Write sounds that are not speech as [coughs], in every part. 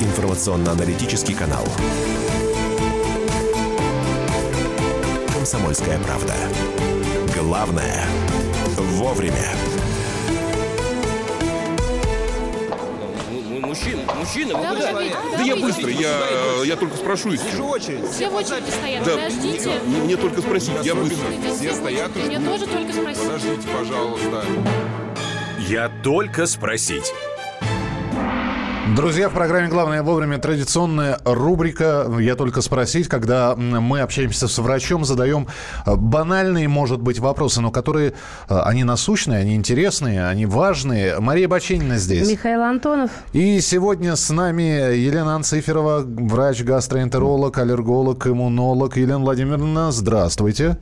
информационно-аналитический канал. «Комсомольская правда». Главное – вовремя. Мужчина, мужчина, вы Да, куда? Да я быстро, я, я только спрошу и все. очередь. Все в очереди стоят, Да, подождите. мне, мне только спросить, я быстро. Все стоят Мне тоже только спросить. Подождите, пожалуйста. Я только спросить. Друзья, в программе «Главное вовремя» традиционная рубрика «Я только спросить», когда мы общаемся с врачом, задаем э, банальные, может быть, вопросы, но которые, э, они насущные, они интересные, они важные. Мария Баченина здесь. Михаил Антонов. И сегодня с нами Елена Анциферова, врач-гастроэнтеролог, аллерголог, иммунолог. Елена Владимировна, здравствуйте.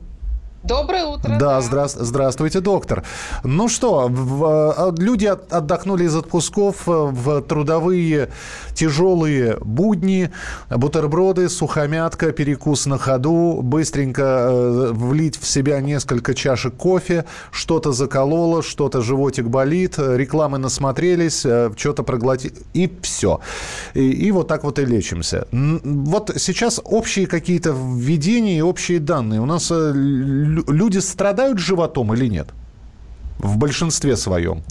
Доброе утро. Да, здра- здравствуйте, доктор. Ну что, в- а, люди от- отдохнули из отпусков э, в трудовые тяжелые будни, бутерброды, сухомятка, перекус на ходу, быстренько э, влить в себя несколько чашек кофе, что-то закололо, что-то животик болит, рекламы насмотрелись, э, что-то проглотили, и все. И, и вот так вот и лечимся. Вот сейчас общие какие-то введения и общие данные. У нас э, люди страдают животом или нет? В большинстве своем.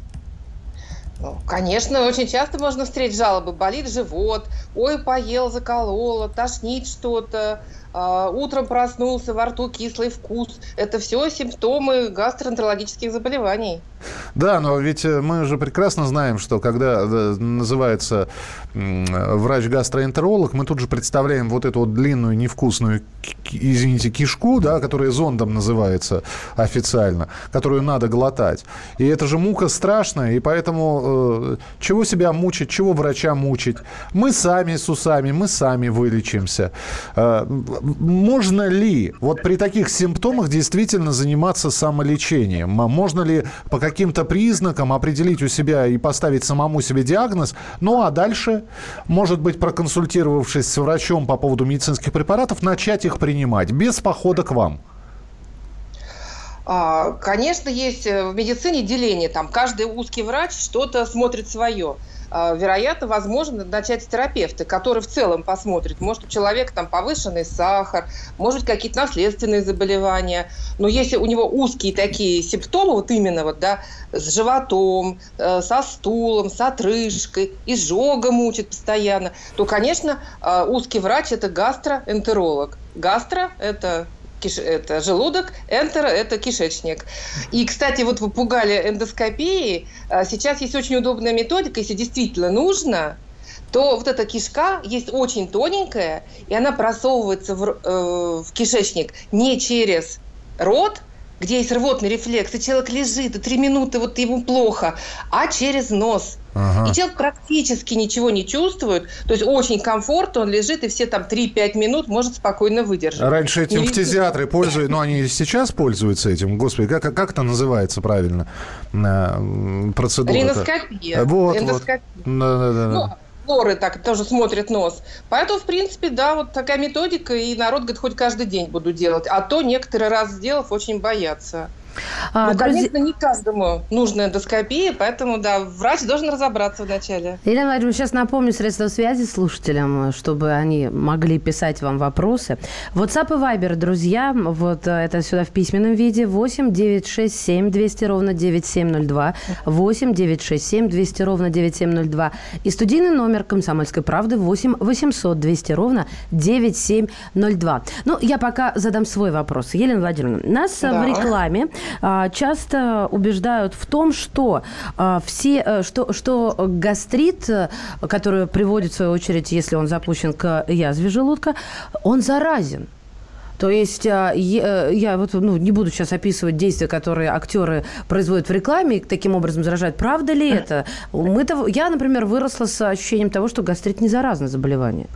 Ну, Конечно, очень часто можно встретить жалобы. Болит живот, ой, поел, закололо, тошнит что-то, утром проснулся, во рту кислый вкус. Это все симптомы гастроэнтерологических заболеваний. Да, но ведь э, мы же прекрасно знаем, что когда э, называется врач-гастроэнтеролог, мы тут же представляем вот эту вот длинную невкусную, извините, кишку, да, которая зондом называется официально, которую надо глотать. И это же мука страшная, и поэтому э, чего себя мучить, чего врача мучить? Мы сами с усами, мы сами вылечимся. Э, можно ли вот при таких симптомах действительно заниматься самолечением? Можно ли по каким-то признакам определить у себя и поставить самому себе диагноз? Ну а дальше, может быть, проконсультировавшись с врачом по поводу медицинских препаратов, начать их принимать без похода к вам? А, Конечно, есть э, в медицине деление. Там каждый узкий врач что-то смотрит свое. А, Вероятно, возможно начать с терапевта, который в целом посмотрит. Может, у человека там повышенный сахар, может, какие-то наследственные заболевания. Но если у него узкие такие симптомы, вот именно вот, да, с животом, э, со стулом, с отрыжкой, изжога мучит постоянно, то, конечно, э, узкий врач – это гастроэнтеролог. Гастро – это киш- это желудок, энтер – это кишечник. И, кстати, вот вы пугали эндоскопией. А, Сейчас есть очень удобная методика, если действительно нужно, то вот эта кишка есть очень тоненькая, и она просовывается в, э, в кишечник не через рот, где есть рвотный рефлекс, и человек лежит, и три минуты вот ему плохо, а через нос. Ага. И человек практически ничего не чувствует, то есть очень комфортно, он лежит, и все там 3-5 минут может спокойно выдержать. Раньше этим Не фтизиатры пользуются, ну они сейчас пользуются этим, господи, как, как это называется правильно? э, Процедура. Риноскопия. Вот, Эндоскопия. вот. Да-да-да. Ну, лоры так тоже смотрят нос. Поэтому, в принципе, да, вот такая методика, и народ говорит, хоть каждый день буду делать. А то некоторые раз сделав, очень боятся. А, ну, друзья- конечно, не каждому нужна эндоскопия, поэтому, да, врач должен разобраться вначале. Елена Владимировна, сейчас напомню средства связи слушателям, чтобы они могли писать вам вопросы. WhatsApp и Viber, друзья, вот э, это сюда в письменном виде. 8 967 200 ровно 9702. 8 967 200 ровно 9702. И студийный номер комсомольской правды 8 800 200 ровно 9702. Ну, я пока задам свой вопрос. Елена Владимировна, нас э, Да. в рекламе часто убеждают в том, что а, все, э, что, что гастрит, э, который приводит, в свою очередь, если он запущен к язве желудка, он заразен. То есть а, э, я вот ну, не буду сейчас описывать действия, которые актеры производят в рекламе и таким образом заражают. Правда ли это? Мы-то, я, например, выросла с ощущением того, что гастрит не заразное заболевание.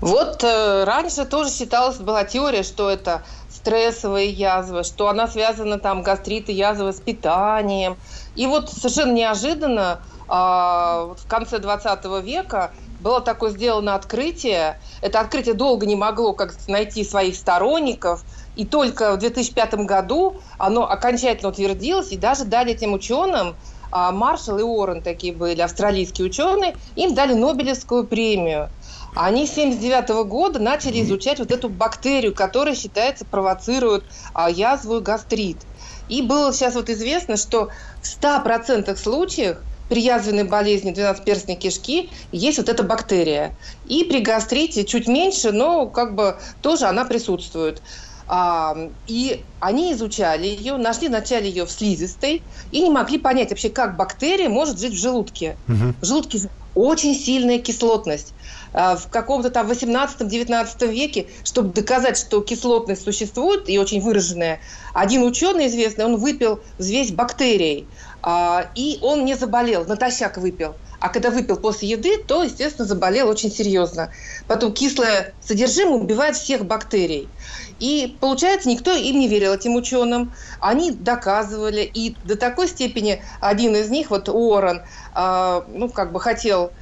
Вот э, раньше тоже считалось, была теория, что это стрессовая язва, что она связана там гастрит и язва с питанием. И вот совершенно неожиданно а, в конце 20 века было такое сделано открытие. Это открытие долго не могло как найти своих сторонников. И только в 2005 году оно окончательно утвердилось, и даже дали этим ученым а, Маршалл и Уоррен такие были, австралийские ученые, им дали Нобелевскую премию. Они с 1979 года начали изучать вот эту бактерию, которая считается провоцирует а, язву и гастрит. И было сейчас вот известно, что в 100% случаях при язвенной болезни 12-перстной кишки есть вот эта бактерия. И при гастрите чуть меньше, но как бы тоже она присутствует. А, и они изучали ее, нашли вначале ее в слизистой и не могли понять вообще, как бактерия может жить в желудке. Угу. В желудке очень сильная кислотность. А, в каком-то там 18-19 веке, чтобы доказать, что кислотность существует и очень выраженная, один ученый известный, он выпил взвесь бактерий, а, и он не заболел, натощак выпил. А когда выпил после еды, то, естественно, заболел очень серьезно. Потом кислое содержимое убивает всех бактерий. И получается, никто им не верил, этим ученым. Они доказывали, и до такой степени один из них, вот Уоррен, э, ну, как бы хотел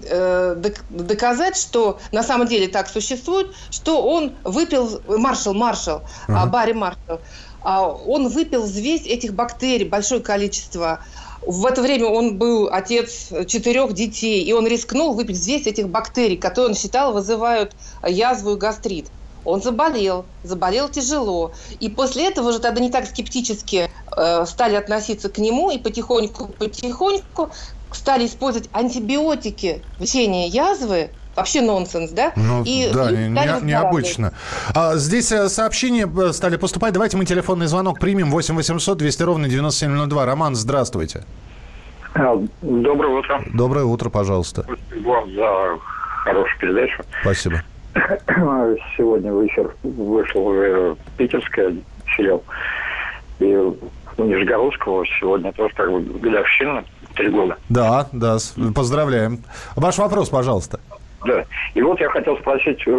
доказать, что на самом деле так существует, что он выпил, маршал, маршал, uh-huh. Барри Маршал, а он выпил взвесь этих бактерий, большое количество. В это время он был отец четырех детей, и он рискнул выпить взвесь этих бактерий, которые он считал вызывают язву и гастрит. Он заболел, заболел тяжело. И после этого уже тогда не так скептически э, стали относиться к нему, и потихоньку-потихоньку стали использовать антибиотики в лечении язвы, Вообще нонсенс, да? Ну, и да, не, необычно. А, здесь э, сообщения э, стали поступать. Давайте мы телефонный звонок примем. 8 800 200 ровно 9702. Роман, здравствуйте. А, доброе утро. Доброе утро, пожалуйста. Спасибо вам за хорошую передачу. Спасибо. [coughs] Сегодня в эфир вышел уже питерская сериал. И у Нижегородского сегодня тоже как бы годовщина, три года. Да, да, поздравляем. Ваш вопрос, пожалуйста. Да. И вот я хотел спросить э,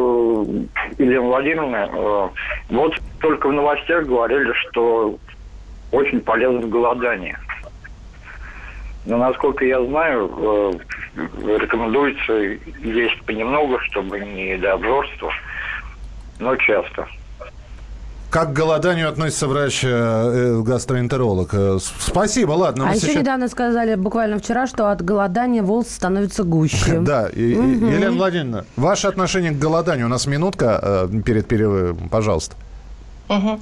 Елену Владимировну. Э, вот только в новостях говорили, что очень полезно голодание. Но, насколько я знаю, э, рекомендуется есть понемногу, чтобы не до обжорства, но часто. Как к голоданию относится врач-гастроэнтеролог? Э, э, спасибо, ладно. А еще сейчас... недавно сказали, буквально вчера, что от голодания волос становится гуще. [laughs] Да, Елена Владимировна, ваше отношение к голоданию. У нас минутка перед перерывом, пожалуйста. Угу.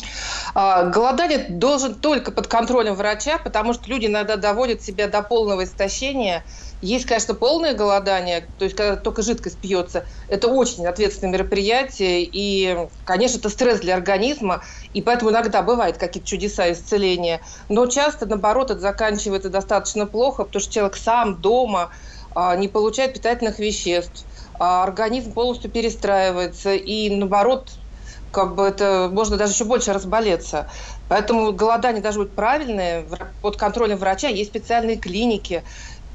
Голодание должен только под контролем врача, потому что люди иногда доводят себя до полного истощения. Есть, конечно, полное голодание, то есть когда только жидкость пьется. Это очень ответственное мероприятие, и, конечно, это стресс для организма, и поэтому иногда бывают какие-то чудеса исцеления. Но часто, наоборот, это заканчивается достаточно плохо, потому что человек сам дома а, не получает питательных веществ, а организм полностью перестраивается, и, наоборот, как бы это можно даже еще больше разболеться. Поэтому голодание должно быть правильное, под контролем врача есть специальные клиники,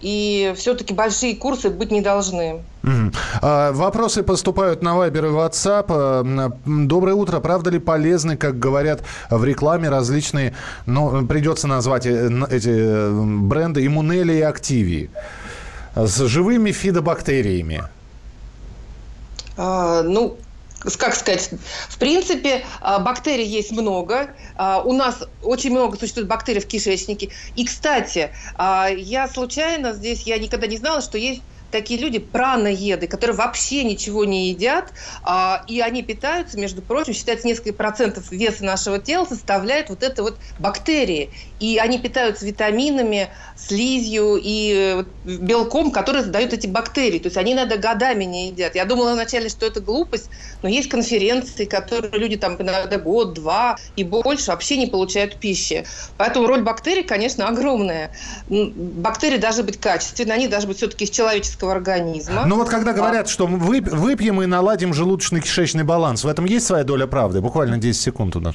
и все-таки большие курсы быть не должны. А, вопросы поступают на Вайбер и WhatsApp. А, доброе утро. Правда ли полезны, как говорят в рекламе, различные, ну, придется назвать э, эти э, бренды, иммунели и активии с живыми фидобактериями? А, ну, как сказать, в принципе, а, бактерий есть много. А, у нас очень много существует бактерий в кишечнике. И, кстати, а, я случайно здесь, я никогда не знала, что есть такие люди праноеды, которые вообще ничего не едят, а, и они питаются, между прочим, считается несколько процентов веса нашего тела составляет вот это вот бактерии. И они питаются витаминами, слизью и э, белком, которые создают эти бактерии. То есть они иногда годами не едят. Я думала вначале, что это глупость, но есть конференции, которые люди там иногда год, два и больше вообще не получают пищи. Поэтому роль бактерий, конечно, огромная. Бактерии должны быть качественные, они должны быть все-таки из человеческого организма. Ну вот когда говорят, а... что выпьем и наладим желудочно-кишечный баланс, в этом есть своя доля правды? Буквально 10 секунд у нас.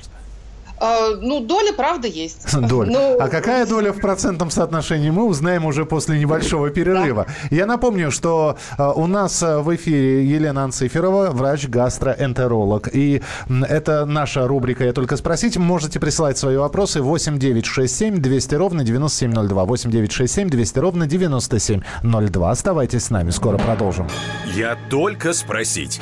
А, ну, доля, правда, есть. [laughs] Доля. Ну, а какая доля в процентном соотношении, мы узнаем уже после небольшого перерыва. Да. Я напомню, что а, у нас а, в эфире Елена Анциферова, врач-гастроэнтеролог. И это наша рубрика «Я только спросить». Можете присылать свои вопросы 8 9 6 7 200 ровно 9702. 8 9 6 7 200 ровно 9702. Оставайтесь с нами, скоро продолжим. «Я только спросить».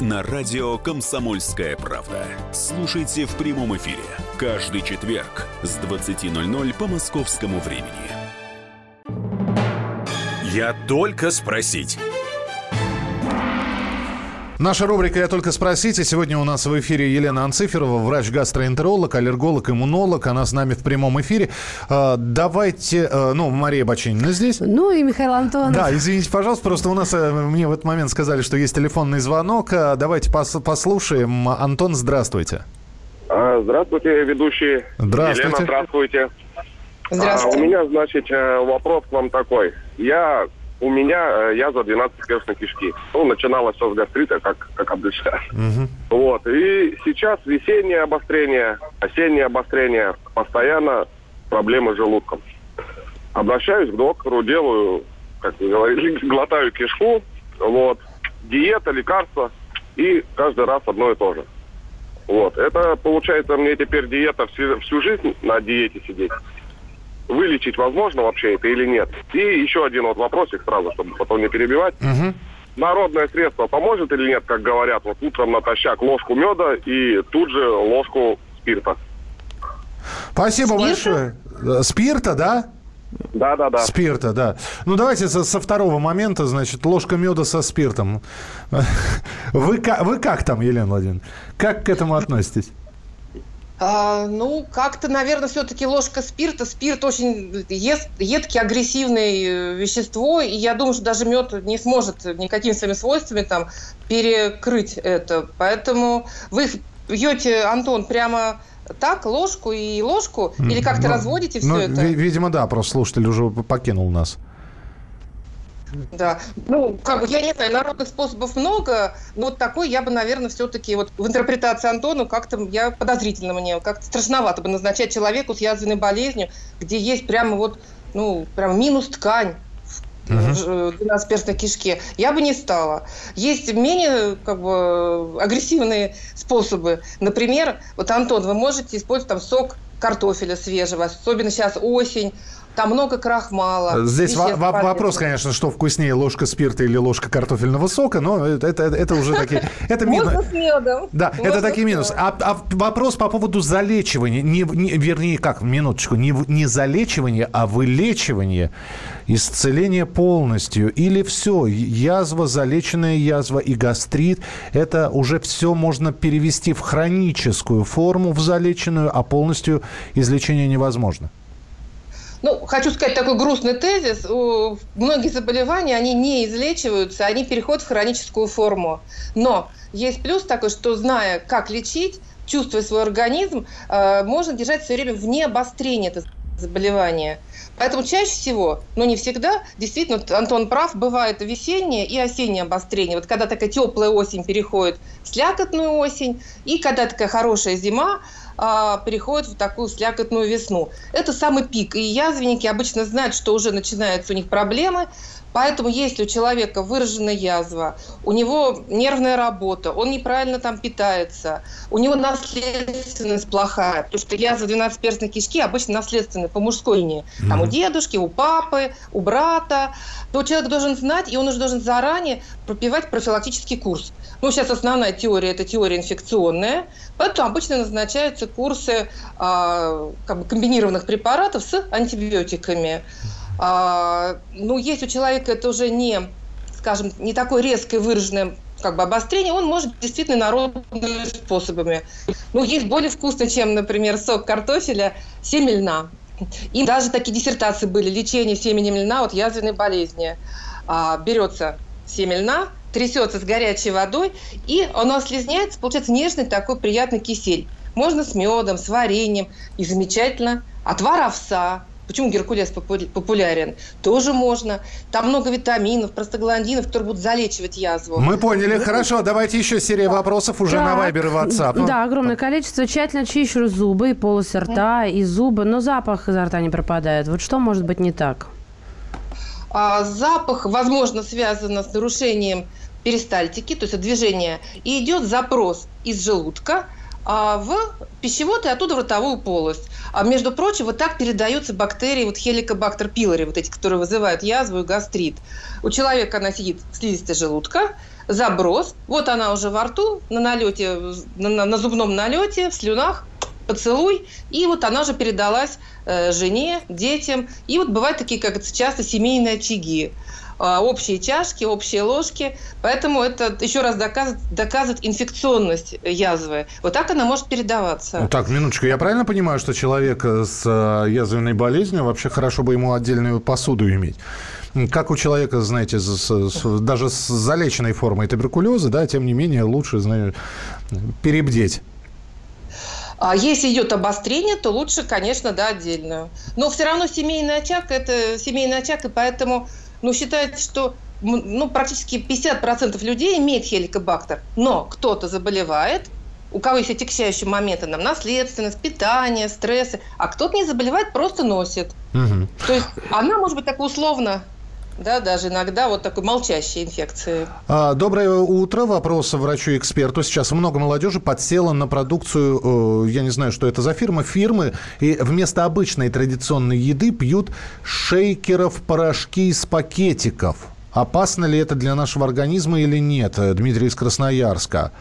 на радио «Комсомольская правда». Слушайте в прямом эфире каждый четверг с 20.00 по московскому времени. Я только спросить. Наша рубрика «Я только спросите». Сегодня у нас в эфире Елена Анциферова, врач-гастроэнтеролог, аллерголог, иммунолог. Она с нами в прямом эфире. А, Давайте... а, Ну, Мария Бачинина здесь. Ну и Михаил Антонов. Да, извините, пожалуйста, просто у нас, э, мне в этот момент сказали, что есть телефонный звонок. А, Давайте пос- послушаем. Антон, здравствуйте. Здравствуйте, ведущие. Здравствуйте. Елена, здравствуйте. Здравствуйте. А, у меня, значит, э, вопрос к вам такой. Я, у меня э, язва 12-перстной кишки. Ну, начиналось все с гастрита, как, как обычно. Вот. И сейчас весеннее обострение, осеннее обострение, постоянно проблемы с желудком. Обращаюсь к доктору, делаю, как вы говорили, [laughs] глотаю кишку, вот, диета, лекарства, и каждый раз одно и то же. Вот. Это, получается, мне теперь диета всю, всю жизнь на диете сидеть. Вылечить возможно вообще это или нет? И еще один вот вопросик сразу, чтобы потом не перебивать. Народное средство поможет или нет, как говорят, вот утром натощак ложку меда и тут же ложку спирта. Спасибо Спирта? большое. Спирта, да? Да-да-да. Спирта, да. Ну, давайте со, со второго момента, значит, ложка меда со спиртом. [laughs] Вы, вы как там, Елена Владимировна? Как к этому относитесь? А, ну, как-то, наверное, все-таки ложка спирта. Спирт очень ест, едкий, агрессивное э, вещество, и я думаю, что даже мед не сможет никакими своими свойствами там перекрыть это. Поэтому вы пьете, Антон, прямо так, ложку и ложку, или как-то Ну, разводите все ну, это? ви- видимо, да, просто слушатель уже покинул нас. Да. Ну, как бы, я не знаю, народных способов много, но вот такой я бы, наверное, все-таки вот в интерпретации Антону как-то я подозрительно мне, как-то страшновато бы назначать человеку с язвенной болезнью, где есть прямо вот, ну, прям минус ткань в 12-перстной кишке, я бы не стала. Есть менее как бы агрессивные способы. Например, вот, Антон, вы можете использовать там сок картофеля свежего, особенно сейчас осень, там много крахмала. Здесь во- во- вопрос, конечно, что вкуснее, ложка спирта или ложка картофельного сока, но это, это, это уже такие... Это минус. Да, это такие минусы. А, а вопрос по поводу залечивания, не, не- вернее, как, минуточку, не, залечивание, а вылечивание, исцеление полностью. Или все, язва, залеченная язва и гастрит, это уже все можно перевести в хроническую форму, в залеченную, а полностью излечение невозможно. Ну, хочу сказать такой грустный тезис. Многие заболевания, они не излечиваются, они переходят в хроническую форму. Но есть плюс такой, что зная, как лечить, чувствуя свой организм, э, можно держать все время вне обострения это заболевание. Поэтому чаще всего, но не всегда, действительно, Антон прав, бывает весеннее и осеннее обострение. Вот когда такая теплая осень переходит в слякотную осень, и когда такая хорошая зима а, переходит в такую слякотную весну. Это самый пик. И язвенники обычно знают, что уже начинаются у них проблемы. Поэтому если у человека выраженная язва, у него нервная работа, он неправильно там питается, у него наследственность плохая, потому что язва 12-перстной кишки обычно наследственная по мужской линии. Там у дедушки, у папы, у брата. То человек должен знать, и он уже должен заранее пропивать профилактический курс. Ну, сейчас основная теория – это теория инфекционная, поэтому обычно назначаются курсы а, как бы комбинированных препаратов с антибиотиками. А, ну, если у человека это уже не, скажем, не такое резкое выраженное как бы обострение, он может действительно народными способами. Ну, есть более вкусно, чем, например, сок картофеля, семя льна. И даже такие диссертации были, лечение семени льна от язвенной болезни. А, берется семя льна, трясется с горячей водой, и оно слизняется, получается нежный такой приятный кисель. Можно с медом, с вареньем, и замечательно. Отвар овса, почему геркулес популярен, тоже можно. Там много витаминов, простагландинов, которые будут залечивать язву. Мы поняли, хорошо. Давайте еще серия вопросов уже так, на Вайбер и WhatsApp. Да, огромное количество. Тщательно чищу зубы, и полость рта, и зубы, но запах изо рта не пропадает. Вот что может быть не так? А, запах, возможно, связан с нарушением перистальтики, то есть движения, и идет запрос из желудка а, в пищевод и оттуда в ротовую полость. А между прочим, вот так передаются бактерии, вот хеликобактер пилори, вот эти, которые вызывают язву и гастрит. У человека она сидит в слизистой желудка, заброс, вот она уже во рту, на налете, на, на зубном налете, в слюнах, поцелуй, и вот она же передалась э, жене, детям. И вот бывают такие, как это часто, семейные очаги. Э, общие чашки, общие ложки. Поэтому это еще раз доказывает, доказывает инфекционность язвы. Вот так она может передаваться. Ну, так, минуточку. Я правильно понимаю, что человек с э, язвенной болезнью, вообще хорошо бы ему отдельную посуду иметь? как у человека, знаете, с, с, даже с залеченной формой туберкулеза, да, тем не менее лучше, знаете, перебдеть. А если идет обострение, то лучше, конечно, да, отдельную. Но все равно семейный очаг – это семейный очаг, и поэтому ну, считается, что ну, практически 50% людей имеет хеликобактер. Но кто-то заболевает, у кого есть отягчающие моменты, нам наследственность, питание, стрессы, а кто-то не заболевает, просто носит. Угу. То есть она может быть так условно да, даже иногда вот такой молчащей инфекции. А, доброе утро. Вопрос врачу-эксперту. Сейчас много молодежи подсела на продукцию, э, я не знаю, что это за фирма, фирмы, и вместо обычной традиционной еды пьют шейкеров порошки из пакетиков. Опасно ли это для нашего организма или нет? Дмитрий из Красноярска.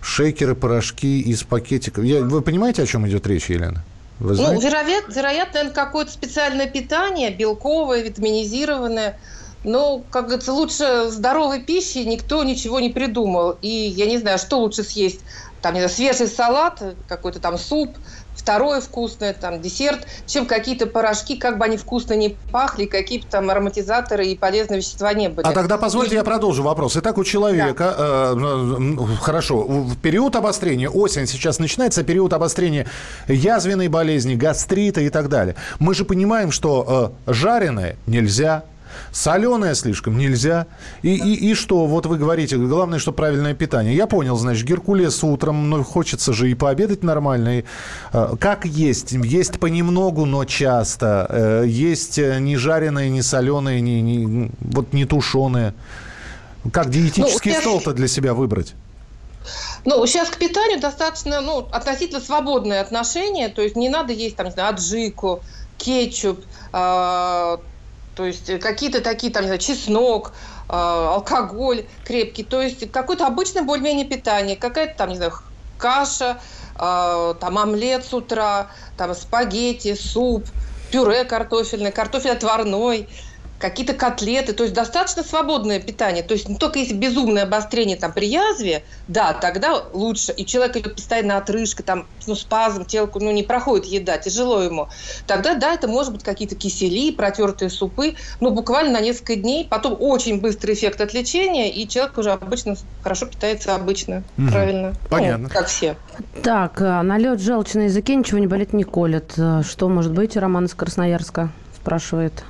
Шейкеры, порошки из пакетиков. Я, вы понимаете, о чем идет речь, Елена? Вы ну, вероятно, вероятно, какое-то специальное питание, белковое, витаминизированное. Но, как говорится, лучше здоровой пищи никто ничего не придумал. И я не знаю, что лучше съесть. Там, не знаю, свежий салат, какой-то там суп, второе вкусное, там, десерт, чем какие-то порошки, как бы они вкусно не пахли, какие бы там ароматизаторы и полезные вещества не были. А тогда позвольте я продолжу вопрос. Итак, у человека, да. э, хорошо, в период обострения, осень сейчас начинается, период обострения язвенной болезни, гастрита и так далее. Мы же понимаем, что э, жареное нельзя, Соленое слишком нельзя. И, и, и что? Вот вы говорите, главное, что правильное питание. Я понял, значит, Геркулес утром, но хочется же и пообедать нормально. И, э, как есть? Есть понемногу, но часто. Э, есть э, не жареное, не соленое, не, не, вот не тушеное. Как диетический ну, стол-то для себя выбрать? Ну, сейчас к питанию достаточно, ну, относительно свободное отношение, то есть не надо есть, там, не знаю, аджику, кетчуп, э, то есть э, какие-то такие, там, не знаю, чеснок, э, алкоголь крепкий, то есть какое-то обычное более-менее питание, какая-то там, не знаю, каша, э, там омлет с утра, там спагетти, суп, пюре картофельное, картофель отварной – какие-то котлеты, то есть достаточно свободное питание. То есть не только если безумное обострение там, при язве, да, тогда лучше. И человек идет постоянно отрыжка, там, ну, спазм, телку, ну, не проходит еда, тяжело ему. Тогда, да, это может быть какие-то кисели, протертые супы, ну, буквально на несколько дней. Потом очень быстрый эффект от лечения, и человек уже обычно хорошо питается обычно, угу. правильно. Понятно. Ну, как все. Так, а, налет желчи на языке, ничего не болит, не колет. Что может быть? Роман из Красноярска спрашивает.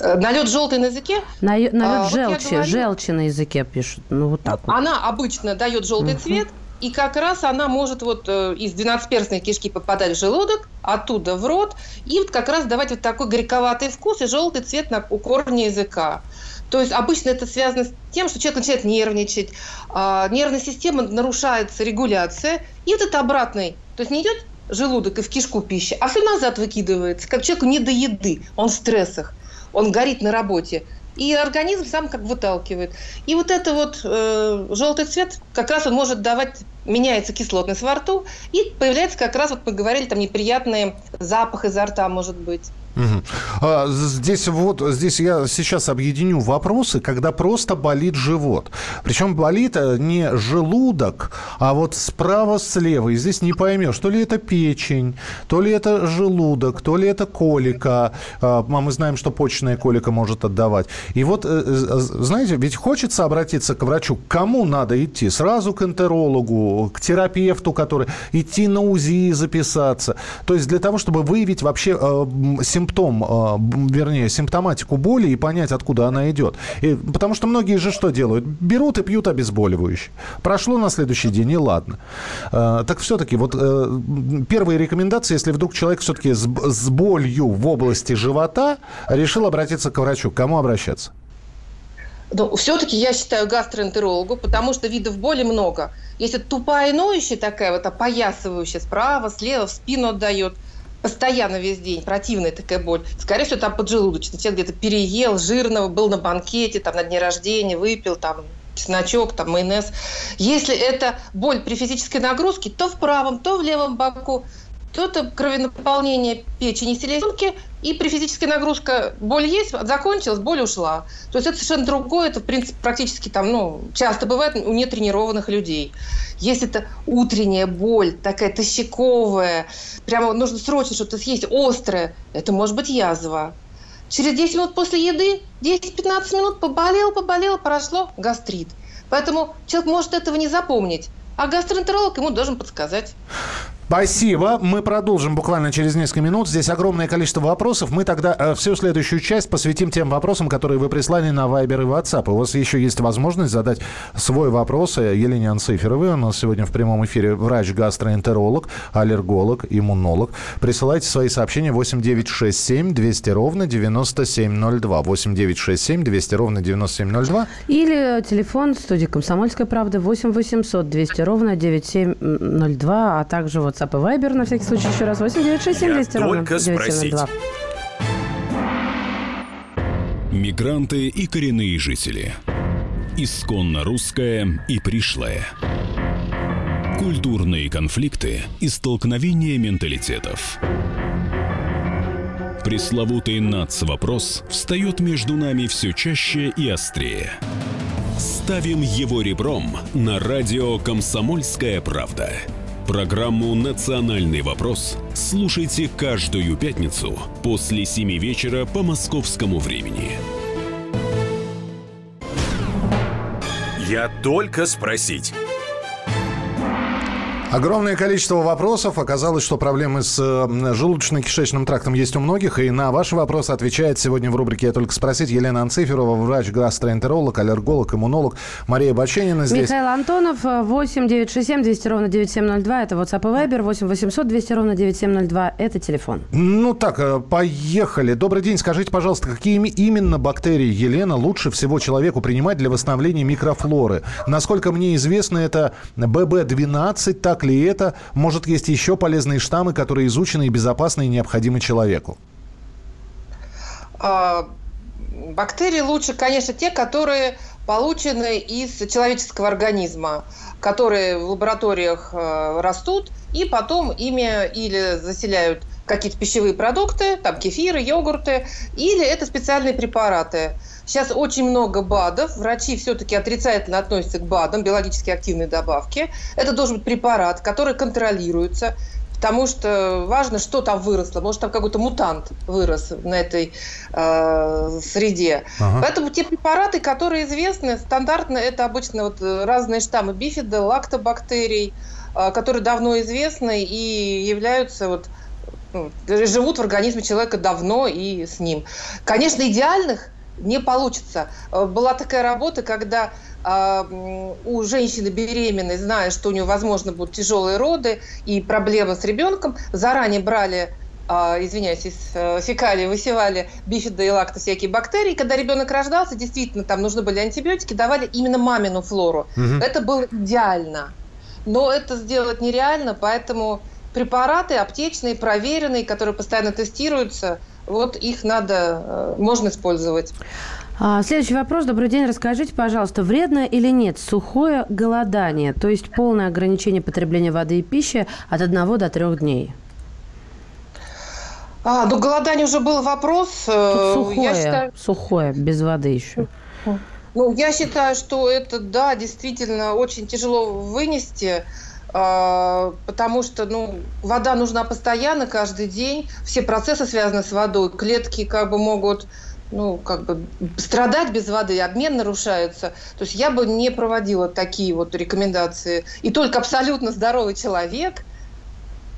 Э, налет желтый на языке? Налет, налет а, желчи, вот говорила, желчи на языке пишут. Ну, вот так вот. Она обычно дает желтый uh-huh. цвет, и как раз она может вот э, из двенадцатиперстной кишки попадать в желудок, оттуда в рот, и вот как раз давать вот такой горьковатый вкус и желтый цвет на, у корня языка. То есть обычно это связано с тем, что человек начинает нервничать, э, нервная система нарушается, регуляция, и вот это обратный. То есть не идет желудок и в кишку пищи, а все назад выкидывается, как человеку не до еды, он в стрессах он горит на работе. И организм сам как выталкивает. И вот это вот э, желтый цвет, как раз он может давать, меняется кислотность во рту, и появляется как раз, вот мы говорили, там неприятный запах изо рта может быть. А, здесь вот, здесь я сейчас объединю вопросы, когда просто болит живот. Причем болит э, не желудок, а вот справа-слева. И здесь не поймешь, то ли это печень, то ли это желудок, то ли это колика. А, мы знаем, что почечная колика может отдавать. И вот, э, э, знаете, ведь хочется обратиться к врачу. К кому надо идти? Сразу к энтерологу, к терапевту, который... Идти на УЗИ записаться. То есть для того, чтобы выявить вообще м, симптом, м, вернее, симптоматику боли и понять, откуда она идет. И, потому что многие же что делают? Берут и пьют обезболивающие. Прошло на следующий день, и ладно. Э, так все-таки, вот э, первые рекомендации, если вдруг человек все-таки с, с болью в области живота решил обратиться к врачу, к кому обращаться? Но все-таки я считаю гастроэнтерологу, потому что видов боли много. Если тупая ноющая такая, вот опоясывающая справа, слева, в спину отдает, постоянно весь день, противная такая боль. Скорее всего, там поджелудочный. Человек где-то переел, жирного, был на банкете, там на дне рождения, выпил там чесночок, там майонез. Если это боль при физической нагрузке, то в правом, то в левом боку, то это кровенаполнение печени селезенки, и при физической нагрузке боль есть, закончилась, боль ушла. То есть это совершенно другое, это, в принципе, практически там, ну, часто бывает у нетренированных людей. Если это утренняя боль, такая тощаковая, прямо нужно срочно что-то съесть, острое, это может быть язва. Через 10 минут после еды, 10-15 минут поболел, поболел, прошло гастрит. Поэтому человек может этого не запомнить, а гастроэнтеролог ему должен подсказать. Спасибо. Мы продолжим буквально через несколько минут. Здесь огромное количество вопросов. Мы тогда э, всю следующую часть посвятим тем вопросам, которые вы прислали на Viber и WhatsApp. У вас еще есть возможность задать свой вопрос э, Елене Анциферовой. У нас сегодня в прямом эфире врач-гастроэнтеролог, аллерголог, иммунолог. Присылайте свои сообщения 8967 200 ровно 9702. 8967 200 ровно 9702. Или телефон студии «Комсомольская правда» 8 800 200 ровно 9702, а также WhatsApp и Viber, на всякий случай еще раз, 8 967 200 ровно только спросить. 9702. Мигранты и коренные жители. Исконно русская и пришлая. Культурные конфликты и столкновения менталитетов. Пресловутый НАЦ-вопрос встает между нами все чаще и острее. Ставим его ребром на радио «Комсомольская правда». Программу «Национальный вопрос» слушайте каждую пятницу после 7 вечера по московскому времени. Я только спросить. Огромное количество вопросов. Оказалось, что проблемы с желудочно-кишечным трактом есть у многих. И на ваши вопросы отвечает сегодня в рубрике «Я только спросить» Елена Анциферова, врач-гастроэнтеролог, аллерголог, иммунолог. Мария Баченина здесь. Михаил Антонов, 8 967 200 ровно 9702, это WhatsApp и Viber, 8 800 200 ровно 9702, это телефон. Ну так, э, поехали. Добрый день. Скажите, пожалуйста, какие именно бактерии, Елена, лучше всего человеку принимать для восстановления микрофлоры? Насколько мне известно, это ББ-12, так ли это? Может, есть еще полезные штаммы, которые изучены и безопасны и необходимы человеку? А, Бактерии лучше, конечно, те, которые получены из человеческого организма, которые в лабораториях э, растут, и потом ими или заселяют какие-то пищевые продукты, там кефиры, йогурты, или это специальные препараты. Сейчас очень много БАДов. Врачи все-таки отрицательно относятся к БАДам, биологически активные добавки. Это должен быть препарат, который контролируется, потому что важно, что там выросло. Может, там какой-то мутант вырос на этой э, среде. Ага. Поэтому те препараты, которые известны, стандартно это обычно вот э, разные штаммы бифида, лактобактерий, э, которые давно известны и являются вот ну, живут в организме человека давно и с ним. Конечно, идеальных не получится. Э, Была такая работа, когда э, у женщины беременной, зная, что у нее, возможно, будут тяжелые роды и проблемы с ребенком, заранее брали а, извиняюсь, из э, фекалий высевали бифиды и лакто всякие бактерии. Когда ребенок рождался, действительно, там нужны были антибиотики, давали именно мамину флору. Мгм. Это было идеально. Но это сделать нереально, поэтому препараты аптечные, проверенные, которые постоянно тестируются, вот их надо, э, можно использовать. А, Следующий вопрос. Добрый день. Расскажите, пожалуйста, вредно или нет сухое голодание, то есть полное ограничение потребления воды и пищи от 1 до 3 дней? А, ну, голодание уже был вопрос. Тут сухое, я считаю... сухое, без воды еще. Ну, я считаю, что это, да, действительно очень тяжело вынести, потому что, ну, вода нужна постоянно, каждый день. Все процессы связаны с водой. Клетки как бы могут ну, как бы страдать без воды, обмен нарушается. То есть я бы не проводила такие вот рекомендации. И только абсолютно здоровый человек –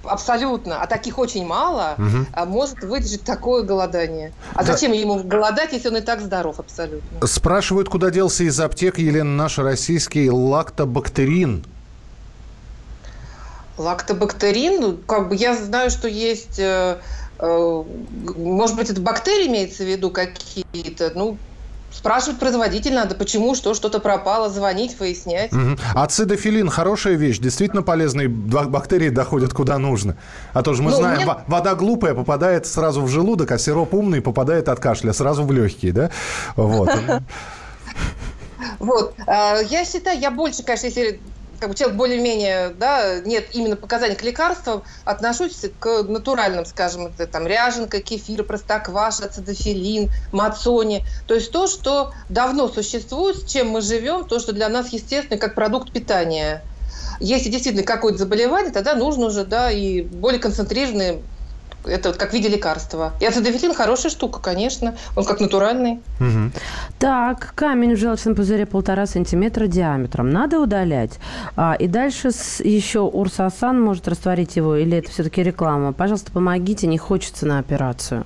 абсолютно, а таких очень мало, угу. может выдержать такое голодание. А да. зачем ему голодать, если он и так здоров абсолютно? Спрашивают, куда делся из аптек, Елена, наш российский лактобактерин. Лактобактерин, ну, как бы я знаю, что есть, э, э, может быть, это бактерии имеется в виду какие-то, ну, спрашивать производитель надо, почему, что, что-то пропало, звонить, выяснять. Угу. Ацидофилин хорошая вещь, действительно полезные бактерии доходят куда нужно. А то же мы ну, знаем, мне... вода глупая попадает сразу в желудок, а сироп умный попадает от кашля сразу в легкие, да? Вот. [laughs] Вот. А, я считаю, я больше, конечно, если как бы человек более-менее, да, нет именно показаний к лекарствам, отношусь к натуральным, скажем, это там ряженка, кефир, простокваша, ацидофилин, мацони. То есть то, что давно существует, с чем мы живем, то, что для нас естественно как продукт питания. Если действительно какое-то заболевание, тогда нужно уже, да, и более концентрированные это вот как в виде лекарства. И ацидофилин хорошая штука, конечно. Он как натуральный. Угу. Так, камень в желчном пузыре полтора сантиметра диаметром. Надо удалять. А, и дальше с, еще Урсасан может растворить его, или это все-таки реклама? Пожалуйста, помогите, не хочется на операцию.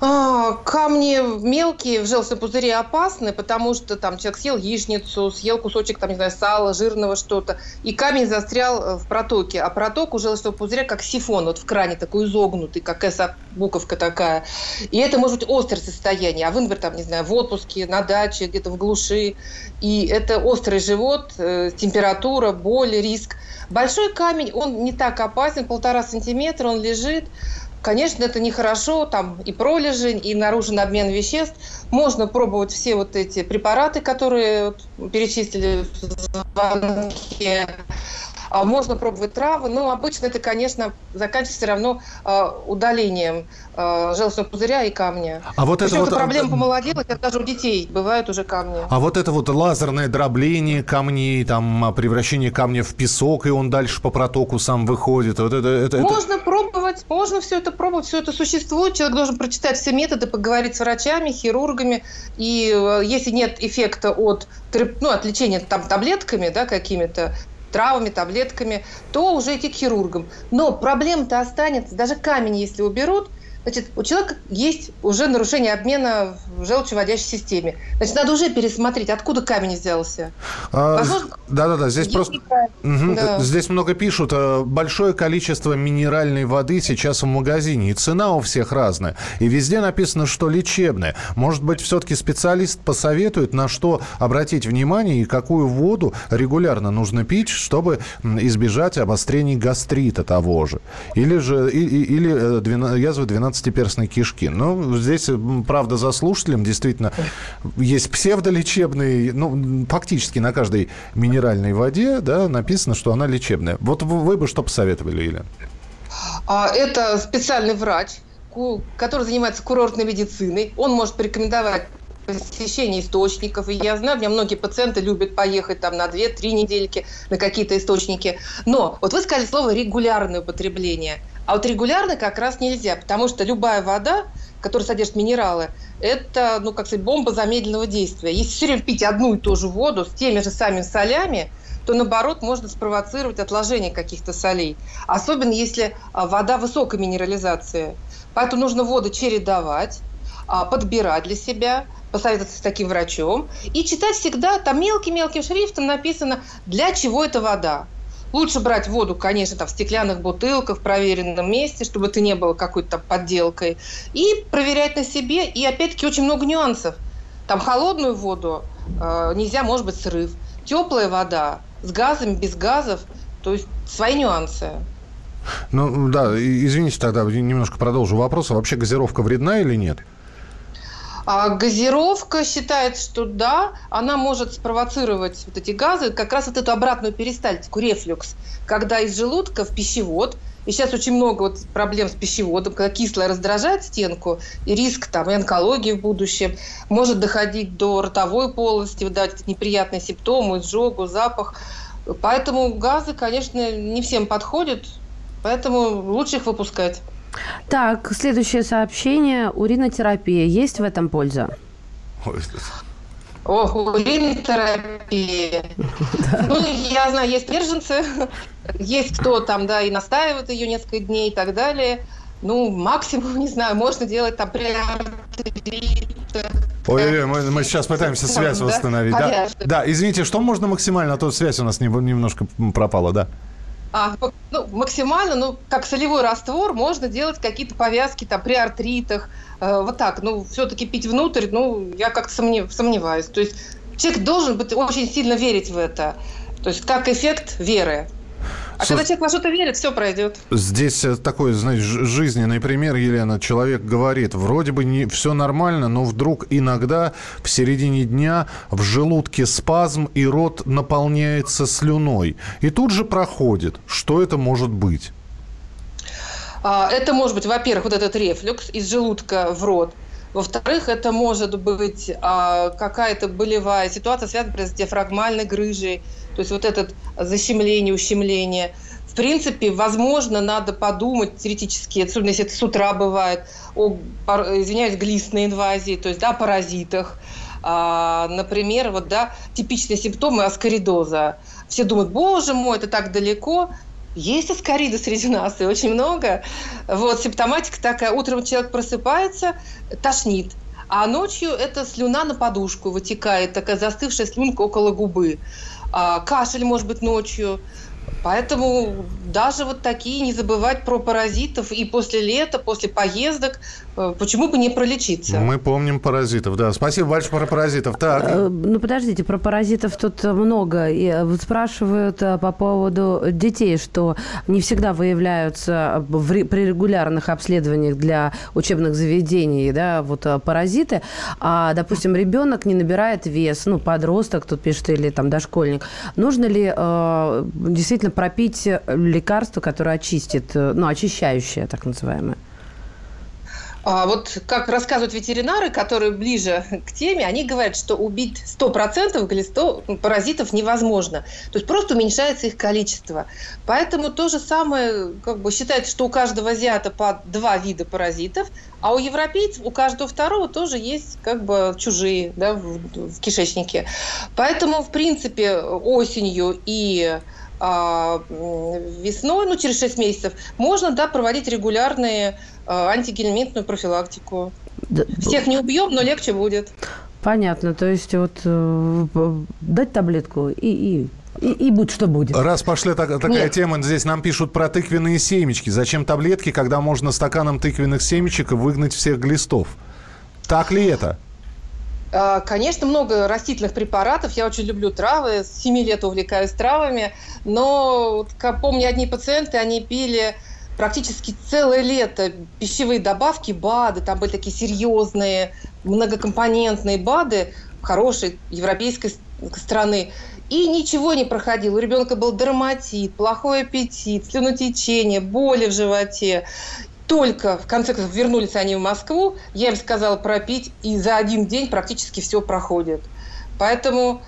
А, камни мелкие в желчном пузыре опасны, потому что там человек съел яичницу, съел кусочек, там, не знаю, сала, жирного что-то, и камень застрял э, в протоке. А проток у желчного пузыря как сифон, вот в кране такой изогнутый, как эса буковка такая. И это может быть острое состояние. А вы, например, там, не знаю, в отпуске, на даче, где-то в глуши. И это острый живот, э, температура, боль, риск. Большой камень, он не так опасен, полтора сантиметра, он лежит. Конечно, это нехорошо, там и пролежень, и наружен обмен веществ. Можно пробовать все вот эти препараты, которые перечислили в звонке. А можно пробовать травы, но обычно это, конечно, заканчивается все равно э, удалением э, желчного пузыря и камня. А вот это вот... проблема помолодела, это даже у детей бывают уже камни. А вот это вот лазерное дробление камней, там а, превращение камня в песок, и он дальше по протоку сам выходит. Вот это, это, можно это... пробовать, можно все это пробовать, все это существует. Человек должен прочитать все методы, поговорить с врачами, хирургами. И э, если нет эффекта от, ну, от лечения там, таблетками да, какими-то, травами, таблетками, то уже идти к хирургам. Но проблема-то останется. Даже камень, если уберут – Значит, у человека есть уже нарушение обмена в желчеводящей системе. Значит, надо уже пересмотреть, откуда камень взялся. А, да-да-да, здесь просто... Угу. Да. Здесь много пишут. Э, большое количество минеральной воды сейчас в магазине, и цена у всех разная. И везде написано, что лечебная. Может быть, все-таки специалист посоветует, на что обратить внимание и какую воду регулярно нужно пить, чтобы избежать обострений гастрита того же. Или же и, и, или э, язвы 12 12-перстной кишки. Ну, здесь, правда, за слушателем действительно есть псевдолечебные, ну, фактически на каждой минеральной воде, да, написано, что она лечебная. Вот вы бы что посоветовали, Елена? А, это специальный врач, который занимается курортной медициной. Он может порекомендовать посещение источников. И я знаю, у меня многие пациенты любят поехать там на 2-3 недельки на какие-то источники. Но вот вы сказали слово регулярное употребление – а вот регулярно как раз нельзя, потому что любая вода, которая содержит минералы, это, ну, как сказать, бомба замедленного действия. Если все время пить одну и ту же воду с теми же самыми солями, то, наоборот, можно спровоцировать отложение каких-то солей. Особенно, если а, вода высокой минерализации. Поэтому нужно воду чередовать, а, подбирать для себя, посоветоваться с таким врачом и читать всегда, там мелким-мелким шрифтом написано, для чего эта вода. Лучше брать воду, конечно, там, в стеклянных бутылках, в проверенном месте, чтобы это не было какой-то подделкой. И проверять на себе. И опять-таки очень много нюансов. Там холодную воду э, нельзя, может быть, срыв. Теплая вода с газами, без газов. То есть свои нюансы. Ну да, извините тогда, немножко продолжу вопрос. А вообще газировка вредна или нет? А газировка считается, что да, она может спровоцировать вот эти газы, как раз вот эту обратную перистальтику, рефлюкс, когда из желудка в пищевод И сейчас очень много вот проблем с пищеводом, когда кислое раздражает стенку, и риск там и онкологии в будущем может доходить до ротовой полости, выдавать неприятные симптомы, изжогу, запах. Поэтому газы, конечно, не всем подходят, поэтому лучше их выпускать. Так, следующее сообщение. Уринотерапия. Есть в этом польза? Ох, уринотерапия. [laughs] Ну, я знаю, есть приверженцы, есть кто там, да, и настаивает ее несколько дней и так далее. Ну, максимум, [laughs] не знаю, можно делать там прям Ой, мы, мы сейчас пытаемся связь восстановить. Да, да, извините, что можно максимально, а то связь у нас немножко пропала, да. А, ну, максимально, ну, как солевой раствор, можно делать какие-то повязки там при артритах, э, вот так. Ну, все-таки пить внутрь, ну, я как-то сомнев, сомневаюсь. То есть человек должен быть очень сильно верить в это. То есть как эффект веры. А когда человек во что-то верит, все пройдет. Здесь э, такой, знаешь, жизненный пример, Елена. Человек говорит, вроде бы не все нормально, но вдруг иногда в середине дня в желудке спазм и рот наполняется слюной. И тут же проходит. Что это может быть? А, это может быть, во-первых, вот этот рефлюкс из желудка в рот. Во-вторых, это может быть а, какая-то болевая ситуация, связанная с диафрагмальной грыжей, то есть вот это защемление, ущемление. В принципе, возможно, надо подумать теоретически, особенно если это с утра бывает, о, извиняюсь, глистной инвазии, то есть, да, паразитах. А, например, вот, да, типичные симптомы аскоридоза. Все думают, боже мой, это так далеко. Есть аскариды среди нас, и очень много. Вот, симптоматика такая. Утром человек просыпается, тошнит. А ночью это слюна на подушку вытекает, такая застывшая слюнка около губы. А, кашель может быть ночью. Поэтому даже вот такие не забывать про паразитов и после лета, после поездок, почему бы не пролечиться? Мы помним паразитов, да. Спасибо большое про паразитов. Так. Э, ну, подождите, про паразитов тут много. И э, вот спрашивают по поводу детей, что не всегда выявляются при регулярных обследованиях для учебных заведений, да, вот паразиты. А, допустим, ребенок не набирает вес, ну, подросток, тут пишет, или там дошкольник. Нужно ли э, действительно пропить лекарство, которое очистит, э, ну, очищающее, так называемое? А вот как рассказывают ветеринары, которые ближе к теме, они говорят, что убить 100% глисто паразитов невозможно. То есть просто уменьшается их количество. Поэтому то же самое, как бы считается, что у каждого азиата по два вида паразитов, а у европейцев, у каждого второго тоже есть как бы чужие да, в, в кишечнике. Поэтому, в принципе, осенью и весной, ну, через 6 месяцев, можно, да, проводить регулярные а, антигельминтную профилактику. Да. Всех не убьем, но легче будет. Понятно. То есть вот э, дать таблетку и, и и, и будь что будет. Раз пошла так, такая Нет. тема, здесь нам пишут про тыквенные семечки. Зачем таблетки, когда можно стаканом тыквенных семечек выгнать всех глистов? Так ли это? А, конечно, много растительных препаратов. Я очень люблю травы. С 7 лет увлекаюсь травами. Но, как помню, одни пациенты, они пили практически целое лето пищевые добавки, БАДы. Там были такие серьезные, многокомпонентные БАДы хорошей европейской страны. И ничего не проходило. У ребенка был дерматит, плохой аппетит, слюнотечение, боли в животе только, в конце концов, вернулись они в Москву, я им сказала пропить, и за один день практически все проходит. Поэтому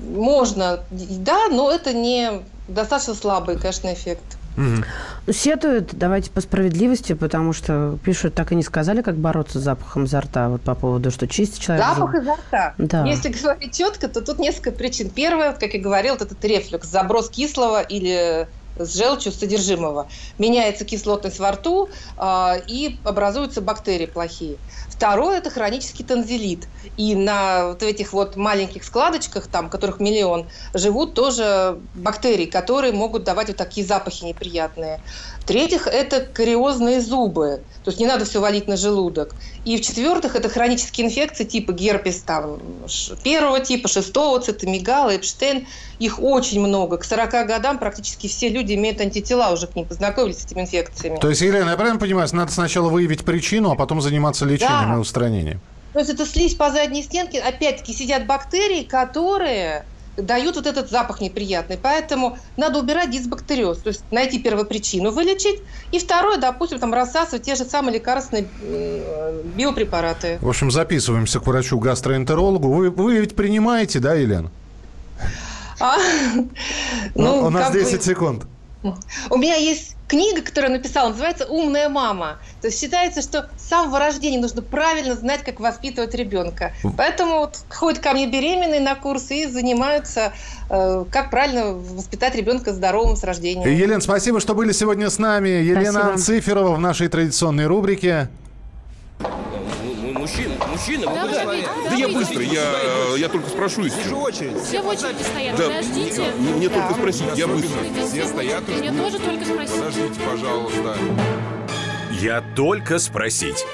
можно, да, но это не достаточно слабый, конечно, эффект. Угу. Сетуют, давайте по справедливости, потому что пишут, так и не сказали, как бороться с запахом изо рта, вот по поводу, что чистить человек. Запах изо рта. Да. Если говорить четко, то тут несколько причин. Первое, как я говорил, вот этот рефлюкс, заброс кислого или с желчью содержимого. Меняется кислотность во рту, э, и образуются бактерии плохие. Второе – это хронический танзелит. И на вот этих вот маленьких складочках, там, которых миллион, живут тоже бактерии, которые могут давать вот такие запахи неприятные. В-третьих, это кариозные зубы. То есть не надо все валить на желудок. И в-четвертых, это хронические инфекции типа герпес там, первого типа, шестого цитомегала, Эпштейн. Их очень много. К 40 годам практически все люди имеют антитела, уже к ним познакомились с этими инфекциями. То есть, Елена, я правильно понимаю, надо сначала выявить причину, а потом заниматься лечением да. И устранением? То есть это слизь по задней стенке, опять-таки сидят бактерии, которые дают вот этот запах неприятный. Поэтому надо убирать дисбактериоз, то есть найти первопричину, вылечить. И второе, допустим, там рассасывать те же самые лекарственные э, биопрепараты. В общем, записываемся к врачу-гастроэнтерологу. Вы, вы ведь принимаете, да, Елена? А, Ну, У нас как бы- 10 секунд. У меня есть книга, которую я написала, называется «Умная мама». То есть считается, что с самого рождения нужно правильно знать, как воспитывать ребенка. Поэтому вот ходят ко мне беременные на курсы и занимаются, э, как правильно воспитать ребенка здоровым с рождения. Елена, спасибо, что были сегодня с нами. Елена Спасибо. Анциферова в нашей традиционной рубрике. Мужчина, мужчина, вы куда? Да я быстро, я, я только спрашусь. Вижу очередь. Все в очереди стоят. Да, Подождите. мне, мне только спросить, я быстро. Все стоят и Мне ждут. тоже только спросить. Подождите, пожалуйста. Я только спросить.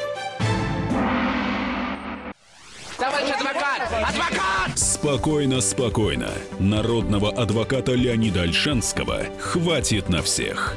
Спокойно, спокойно. Народного адвоката Леонида Альшанского хватит на всех.